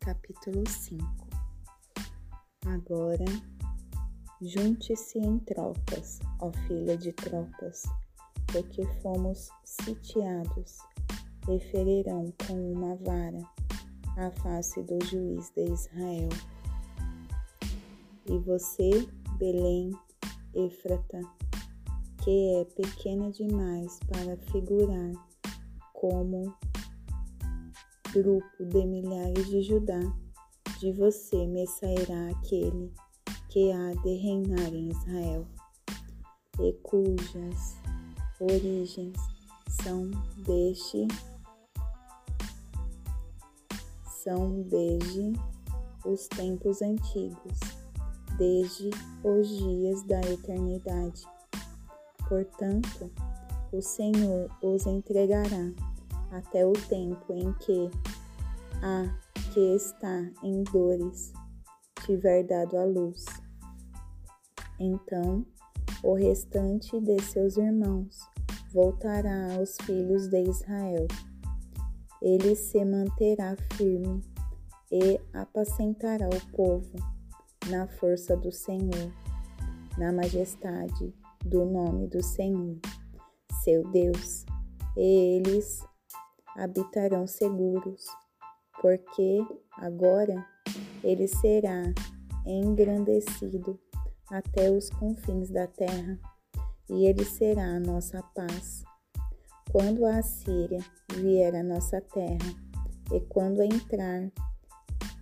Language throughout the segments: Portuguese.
Capítulo 5 Agora, junte-se em tropas, ó filha de tropas, porque fomos sitiados, e ferirão com uma vara a face do juiz de Israel. E você, Belém, Efrata, que é pequena demais para figurar como grupo de milhares de Judá, de você me sairá aquele que há de reinar em Israel, e cujas origens são deste são desde os tempos antigos, desde os dias da eternidade. Portanto, o Senhor os entregará até o tempo em que a que está em dores tiver dado a luz. Então, o restante de seus irmãos voltará aos filhos de Israel. Ele se manterá firme e apacentará o povo na força do Senhor, na majestade do nome do Senhor, seu Deus. E eles habitarão seguros, porque agora ele será engrandecido até os confins da terra, e ele será a nossa paz. Quando a Síria vier à nossa terra, e quando entrar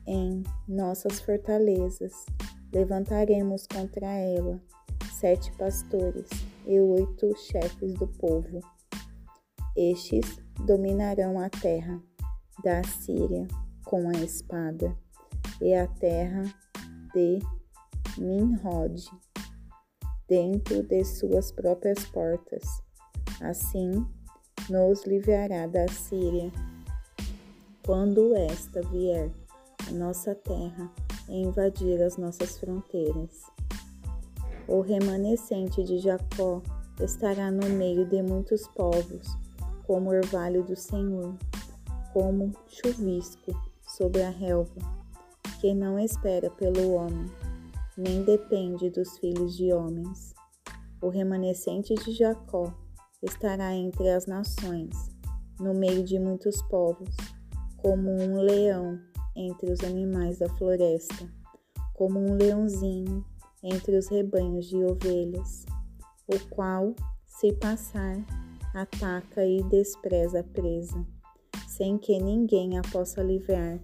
em nossas fortalezas, levantaremos contra ela sete pastores e oito chefes do povo. Estes dominarão a terra da Síria com a espada e a terra de Nimrod dentro de suas próprias portas. Assim nos livrará da Síria quando esta vier à nossa terra e invadir as nossas fronteiras. O remanescente de Jacó estará no meio de muitos povos como orvalho do Senhor, como chuvisco sobre a relva, que não espera pelo homem, nem depende dos filhos de homens. O remanescente de Jacó estará entre as nações, no meio de muitos povos, como um leão entre os animais da floresta, como um leãozinho entre os rebanhos de ovelhas, o qual, se passar, ataca e despreza a presa, sem que ninguém a possa livrar.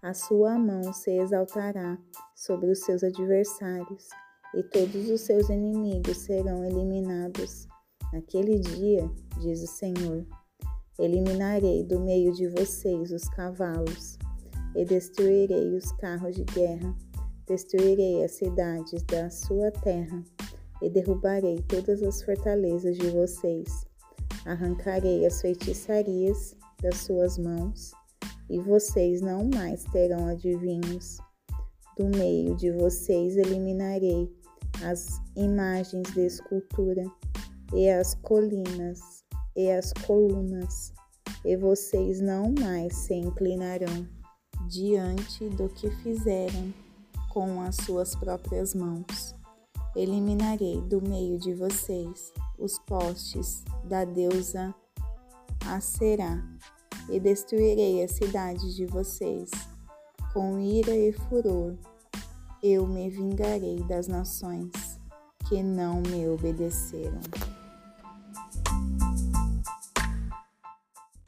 A sua mão se exaltará sobre os seus adversários, e todos os seus inimigos serão eliminados. Naquele dia, diz o Senhor, eliminarei do meio de vocês os cavalos, e destruirei os carros de guerra, destruirei as cidades da sua terra, e derrubarei todas as fortalezas de vocês Arrancarei as feitiçarias das suas mãos, e vocês não mais terão adivinhos. Do meio de vocês eliminarei as imagens de escultura e as colinas e as colunas, e vocês não mais se inclinarão diante do que fizeram com as suas próprias mãos. Eliminarei do meio de vocês os postes da deusa Aserá e destruirei as cidades de vocês. Com ira e furor eu me vingarei das nações que não me obedeceram.